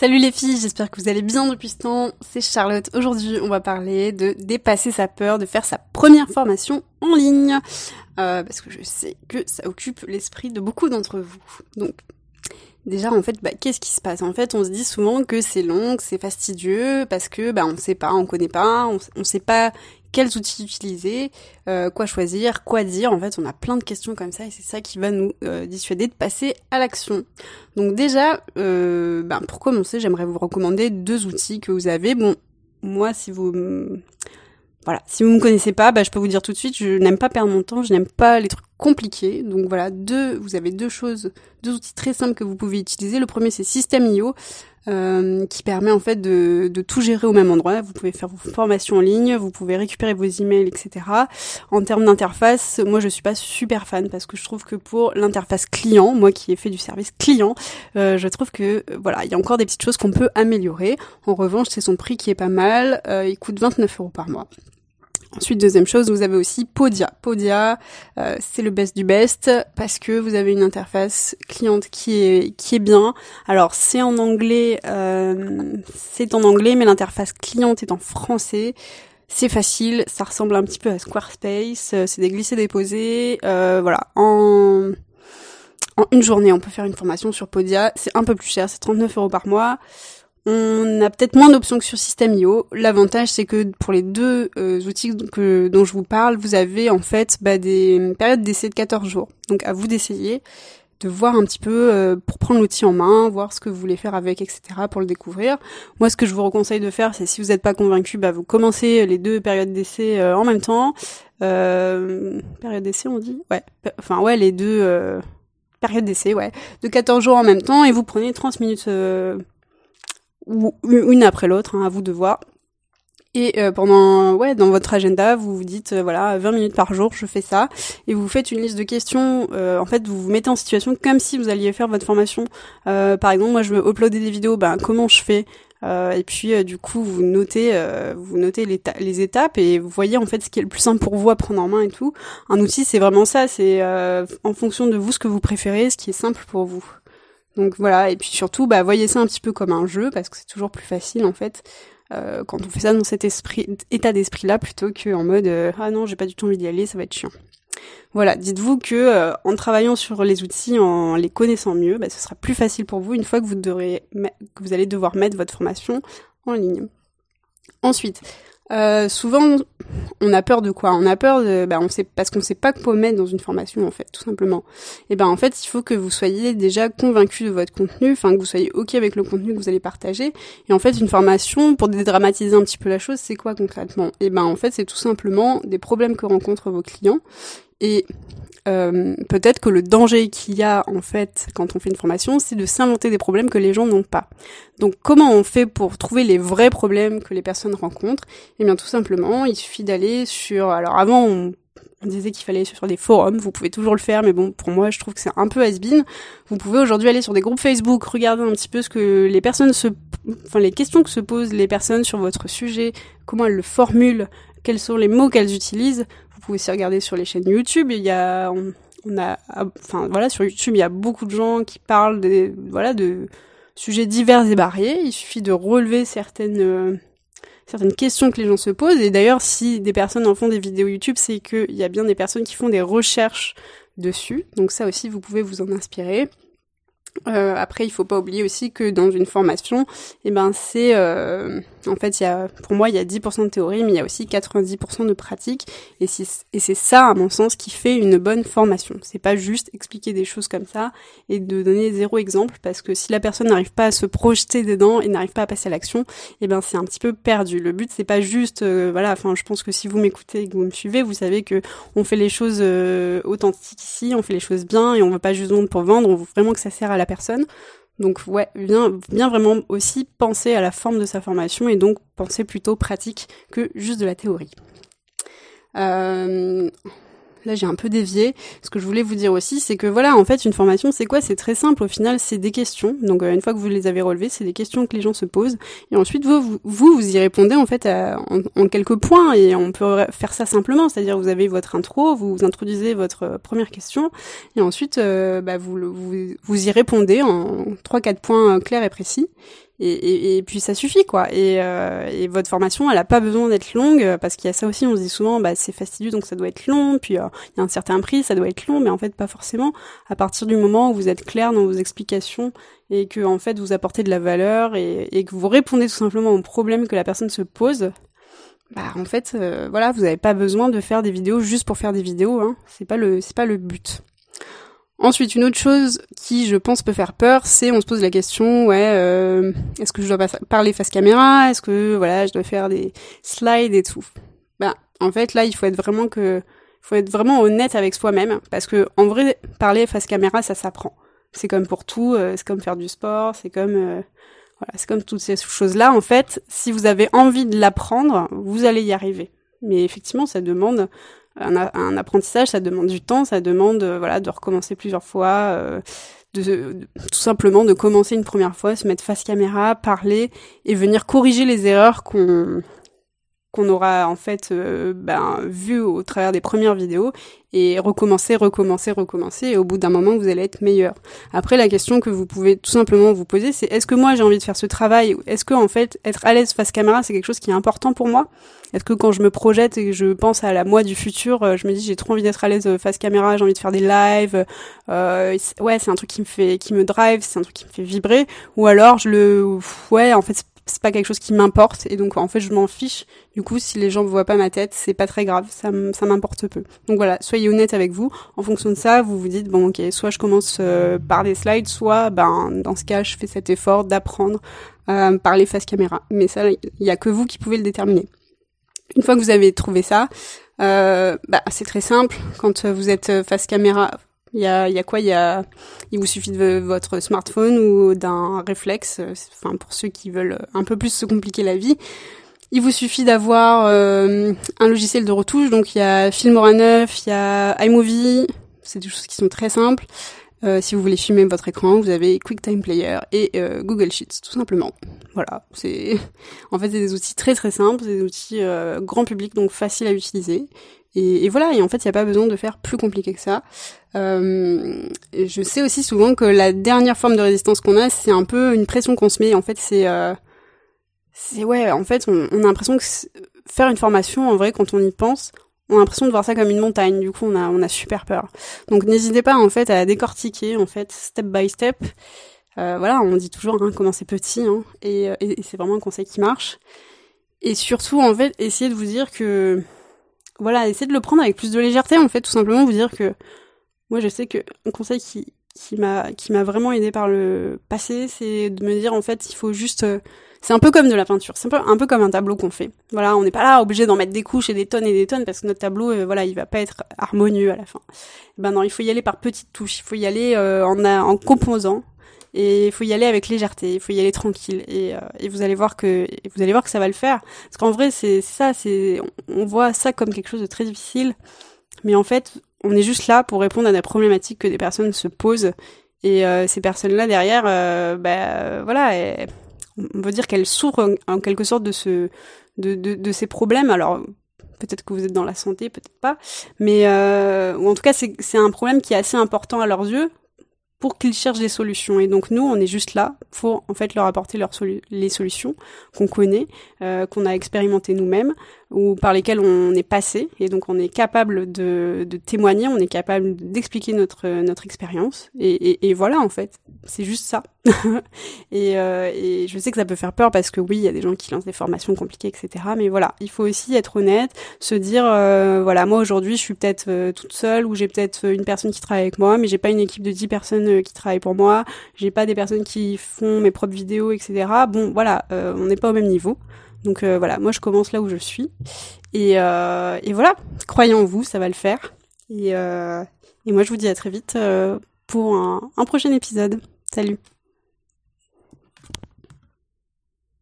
Salut les filles, j'espère que vous allez bien depuis ce temps. C'est Charlotte. Aujourd'hui, on va parler de dépasser sa peur, de faire sa première formation en ligne. Euh, parce que je sais que ça occupe l'esprit de beaucoup d'entre vous. Donc, déjà, en fait, bah, qu'est-ce qui se passe? En fait, on se dit souvent que c'est long, que c'est fastidieux, parce que bah, on sait pas, on connaît pas, on, on sait pas quels outils utiliser, euh, quoi choisir, quoi dire. En fait, on a plein de questions comme ça et c'est ça qui va nous euh, dissuader de passer à l'action. Donc déjà, euh, ben, pour commencer, j'aimerais vous recommander deux outils que vous avez. Bon, moi, si vous voilà, si vous me connaissez pas, bah, je peux vous dire tout de suite, je n'aime pas perdre mon temps, je n'aime pas les trucs compliqués. Donc voilà, deux, vous avez deux choses, deux outils très simples que vous pouvez utiliser. Le premier c'est System.io, euh, qui permet en fait de, de, tout gérer au même endroit. Vous pouvez faire vos formations en ligne, vous pouvez récupérer vos emails, etc. En termes d'interface, moi je suis pas super fan parce que je trouve que pour l'interface client, moi qui ai fait du service client, euh, je trouve que euh, voilà, il y a encore des petites choses qu'on peut améliorer. En revanche, c'est son prix qui est pas mal. Il coûte 29 euros par mois. Ensuite, deuxième chose, vous avez aussi Podia. Podia, euh, c'est le best du best parce que vous avez une interface cliente qui est qui est bien. Alors c'est en anglais, euh, c'est en anglais, mais l'interface cliente est en français. C'est facile, ça ressemble un petit peu à Squarespace. Euh, c'est des glissés déposés. voilà, en en une journée, on peut faire une formation sur Podia. C'est un peu plus cher, c'est 39 euros par mois. On a peut-être moins d'options que sur System.io. L'avantage, c'est que pour les deux euh, outils que, dont je vous parle, vous avez en fait bah, des périodes d'essai de 14 jours. Donc à vous d'essayer, de voir un petit peu euh, pour prendre l'outil en main, voir ce que vous voulez faire avec, etc. pour le découvrir. Moi, ce que je vous conseille de faire, c'est si vous n'êtes pas convaincu, bah, vous commencez les deux périodes d'essai euh, en même temps. période d'essai, on dit? Ouais. Enfin, ouais, les deux périodes d'essai, ouais. De 14 jours en même temps, et vous prenez 30 minutes ou une après l'autre, hein, à vous de voir. Et euh, pendant, ouais, dans votre agenda, vous vous dites, euh, voilà, 20 minutes par jour, je fais ça, et vous faites une liste de questions. Euh, en fait, vous vous mettez en situation comme si vous alliez faire votre formation. par exemple, moi, je veux uploader des vidéos, ben comment je fais? Et puis, du coup, vous notez, vous notez les, les, étapes et vous voyez en fait ce qui est le plus simple pour vous à prendre en main et tout. Un outil, c'est vraiment ça. C'est en fonction de vous ce que vous préférez, ce qui est simple pour vous. Donc voilà, et puis surtout, bah, voyez ça un petit peu comme un jeu, parce que c'est toujours plus facile en fait. Euh, quand on fait ça dans cet esprit, état d'esprit là plutôt qu'en mode euh, ah non j'ai pas du tout envie d'y aller ça va être chiant voilà dites-vous que euh, en travaillant sur les outils en les connaissant mieux bah, ce sera plus facile pour vous une fois que vous allez devoir mettre votre formation en ligne ensuite euh, souvent, on a peur de quoi? On a peur de, bah, on sait parce qu'on sait pas quoi mettre dans une formation en fait, tout simplement. Et ben en fait, il faut que vous soyez déjà convaincu de votre contenu, enfin que vous soyez ok avec le contenu que vous allez partager. Et en fait, une formation, pour dédramatiser un petit peu la chose, c'est quoi concrètement? Et ben en fait, c'est tout simplement des problèmes que rencontrent vos clients. Et euh, peut-être que le danger qu'il y a en fait quand on fait une formation, c'est de s'inventer des problèmes que les gens n'ont pas. Donc comment on fait pour trouver les vrais problèmes que les personnes rencontrent? Eh bien tout simplement, il suffit d'aller sur... Alors avant on on disait qu'il fallait aller sur des forums, vous pouvez toujours le faire, mais bon, pour moi, je trouve que c'est un peu has-been. Vous pouvez aujourd'hui aller sur des groupes Facebook, regarder un petit peu ce que les personnes se, enfin, les questions que se posent les personnes sur votre sujet, comment elles le formulent, quels sont les mots qu'elles utilisent. Vous pouvez aussi regarder sur les chaînes YouTube. Il y a, on, a, enfin voilà, sur YouTube, il y a beaucoup de gens qui parlent de, voilà, de sujets divers et variés. Il suffit de relever certaines euh, certaines questions que les gens se posent. Et d'ailleurs, si des personnes en font des vidéos YouTube, c'est qu'il y a bien des personnes qui font des recherches dessus. Donc ça aussi, vous pouvez vous en inspirer. Euh, après, il faut pas oublier aussi que dans une formation, eh ben c'est euh, en fait, il y a, pour moi, il y a 10% de théorie, mais il y a aussi 90% de pratique. Et, c'est ça, à mon sens, qui fait une bonne formation. C'est pas juste expliquer des choses comme ça et de donner zéro exemple, parce que si la personne n'arrive pas à se projeter dedans et n'arrive pas à passer à l'action, eh ben c'est un petit peu perdu. Le but, c'est pas juste, euh, voilà. Enfin, je pense que si vous m'écoutez et que vous me suivez, vous savez que on fait les choses euh, authentiques ici, on fait les choses bien et on veut pas juste vendre pour vendre. On veut vraiment que ça sert à la personne. Donc ouais, bien, vraiment aussi penser à la forme de sa formation et donc penser plutôt pratique que juste de la théorie. Euh, Là, j'ai un peu dévié. Ce que je voulais vous dire aussi, c'est que voilà, en fait, une formation, c'est quoi? C'est très simple. Au final, c'est des questions. Donc, euh, une fois que vous les avez relevées, c'est des questions que les gens se posent. Et ensuite, vous, vous, vous, y répondez en fait en, quelques points. Et on peut faire ça simplement. C'est-à-dire, vous avez votre intro, vous introduisez votre euh, première question, et ensuite, euh, bah, vous, vous, vous y répondez en trois, quatre points clairs et précis. Et, puis ça suffit quoi. Et, euh, et votre formation, elle a pas besoin d'être longue parce qu'il y a ça aussi. On se dit souvent, bah c'est fastidieux donc ça doit être long. Puis euh, il y a un certain prix, ça doit être long, mais en fait pas forcément. À partir du moment où vous êtes clair dans vos explications et que en fait vous apportez de la valeur et, que vous répondez tout simplement aux problèmes que la personne se pose, bah en fait euh, voilà vous n'avez pas besoin de faire des vidéos juste pour faire des vidéos. Hein. C'est pas le c'est pas le but. Ensuite, une autre chose qui, je pense, peut faire peur, c'est on se pose la question, ouais, euh, est-ce que je dois parler face caméra? Est-ce que voilà, je dois faire des slides et tout? Ben, en fait, là, il faut être vraiment que, faut être vraiment honnête avec soi-même, parce que en vrai, parler face caméra, ça s'apprend. C'est comme pour tout, euh, c'est comme faire du sport, c'est comme euh, voilà, c'est comme toutes ces choses-là. En fait, si vous avez envie de l'apprendre, vous allez y arriver. Mais effectivement, ça demande un, apprentissage, ça demande du temps, ça demande euh, voilà de recommencer plusieurs fois, euh, de, tout simplement de commencer une première fois, se mettre face caméra, parler et venir corriger les erreurs qu'on qu'on aura en fait euh, ben, vu au travers des premières vidéos et recommencer, recommencer, recommencer et au bout d'un moment vous allez être meilleur. Après la question que vous pouvez tout simplement vous poser c'est est-ce que moi j'ai envie de faire ce travail Est-ce que en fait être à l'aise face caméra c'est quelque chose qui est important pour moi? Est-ce que quand je me projette et que je pense à la moi du futur, euh, je me dis j'ai trop envie d'être à l'aise euh, face caméra, j'ai envie de faire des lives, ouais c'est un truc qui me fait, qui me drive, c'est un truc qui me fait vibrer, ou alors je le, ouais en fait c'est pas quelque chose qui m'importe et donc en fait je m'en fiche. Du coup, si les gens ne voient pas ma tête, c'est pas très grave, ça m'importe peu. Donc voilà, soyez honnête avec vous. En fonction de ça, vous vous dites bon OK, soit je commence euh, par des slides, soit ben dans ce cas, je fais cet effort d'apprendre à parler face caméra. Mais ça il y a que vous qui pouvez le déterminer. Une fois que vous avez trouvé ça, euh, bah, c'est très simple. Quand vous êtes face caméra, il y a, y a quoi? Il y a, il vous suffit de votre smartphone ou d'un réflexe. Euh, enfin, pour ceux qui veulent un peu plus se compliquer la vie, il vous suffit d'avoir euh, un logiciel de retouche. Donc il y a Filmora 9, il y a iMovie. C'est des choses qui sont très simples. Euh, si vous voulez filmer votre écran, vous avez QuickTime Player et euh, Google Sheets, tout simplement. Voilà, c'est en fait c'est des outils très très simples, des outils euh, grand public donc faciles à utiliser et, voilà, et en fait, il n'y a pas besoin de faire plus compliqué que ça. Euh, je sais aussi souvent que la dernière forme de résistance qu'on a, c'est un peu une pression qu'on se met. En fait, c'est, euh, c'est ouais, en fait, on, a l'impression que faire une formation, en vrai, quand on y pense, on a l'impression de voir ça comme une montagne. Du coup, on a, on a super peur. Donc, n'hésitez pas, en fait, à décortiquer, en fait, step by step. Euh, voilà, on dit toujours, hein, commencer petit, hein, et, et c'est vraiment un conseil qui marche. Et surtout, en fait, essayez de vous dire que voilà, essayez de le prendre avec plus de légèreté, en fait, tout simplement vous dire que moi, je sais que un conseil qui qui m'a qui m'a vraiment aidé par le passé, c'est de me dire en fait, il faut juste euh, c'est un peu comme de la peinture, c'est un peu, un peu comme un tableau qu'on fait. Voilà, on n'est pas là obligé d'en mettre des couches et des tonnes et des tonnes parce que notre tableau, euh, voilà, il va pas être harmonieux à la fin. Ben non, il faut y aller par petites touches, il faut y aller euh, en, en composant et il faut y aller avec légèreté, il faut y aller tranquille. Et, euh, et vous allez voir que vous allez voir que ça va le faire. Parce qu'en vrai c'est ça, c'est on voit ça comme quelque chose de très difficile, mais en fait on est juste là pour répondre à des problématiques que des personnes se posent. Et euh, ces personnes-là derrière, bah, voilà, on veut dire qu'elles souffrent en, quelque sorte de ce de, de, de ces problèmes. Alors peut-être que vous êtes dans la santé, peut-être pas, mais en tout cas c'est un problème qui est assez important à leurs yeux pour qu'ils cherchent des solutions. Et donc nous, on est juste là pour en fait leur apporter les solutions qu'on connaît, euh, qu'on a expérimenté nous-mêmes ou par lesquelles on est passé. Et donc on est capable de, de témoigner, on est capable d'expliquer notre notre expérience. Et, et, et, voilà en fait, c'est juste ça. et, euh, et je sais que ça peut faire peur parce que oui, il y a des gens qui lancent des formations compliquées, etc. Mais voilà, il faut aussi être honnête, se dire euh, voilà, moi aujourd'hui, je suis peut-être euh, toute seule ou j'ai peut-être une personne qui travaille avec moi, mais j'ai pas une équipe de 10 personnes euh, qui travaillent pour moi, j'ai pas des personnes qui font mes propres vidéos, etc. Bon, voilà, euh, on n'est pas au même niveau. Donc voilà, moi je commence là où je suis. Et, et voilà, croyez en vous, ça va le faire. Et, et moi je vous dis à très vite pour un, un prochain épisode. Salut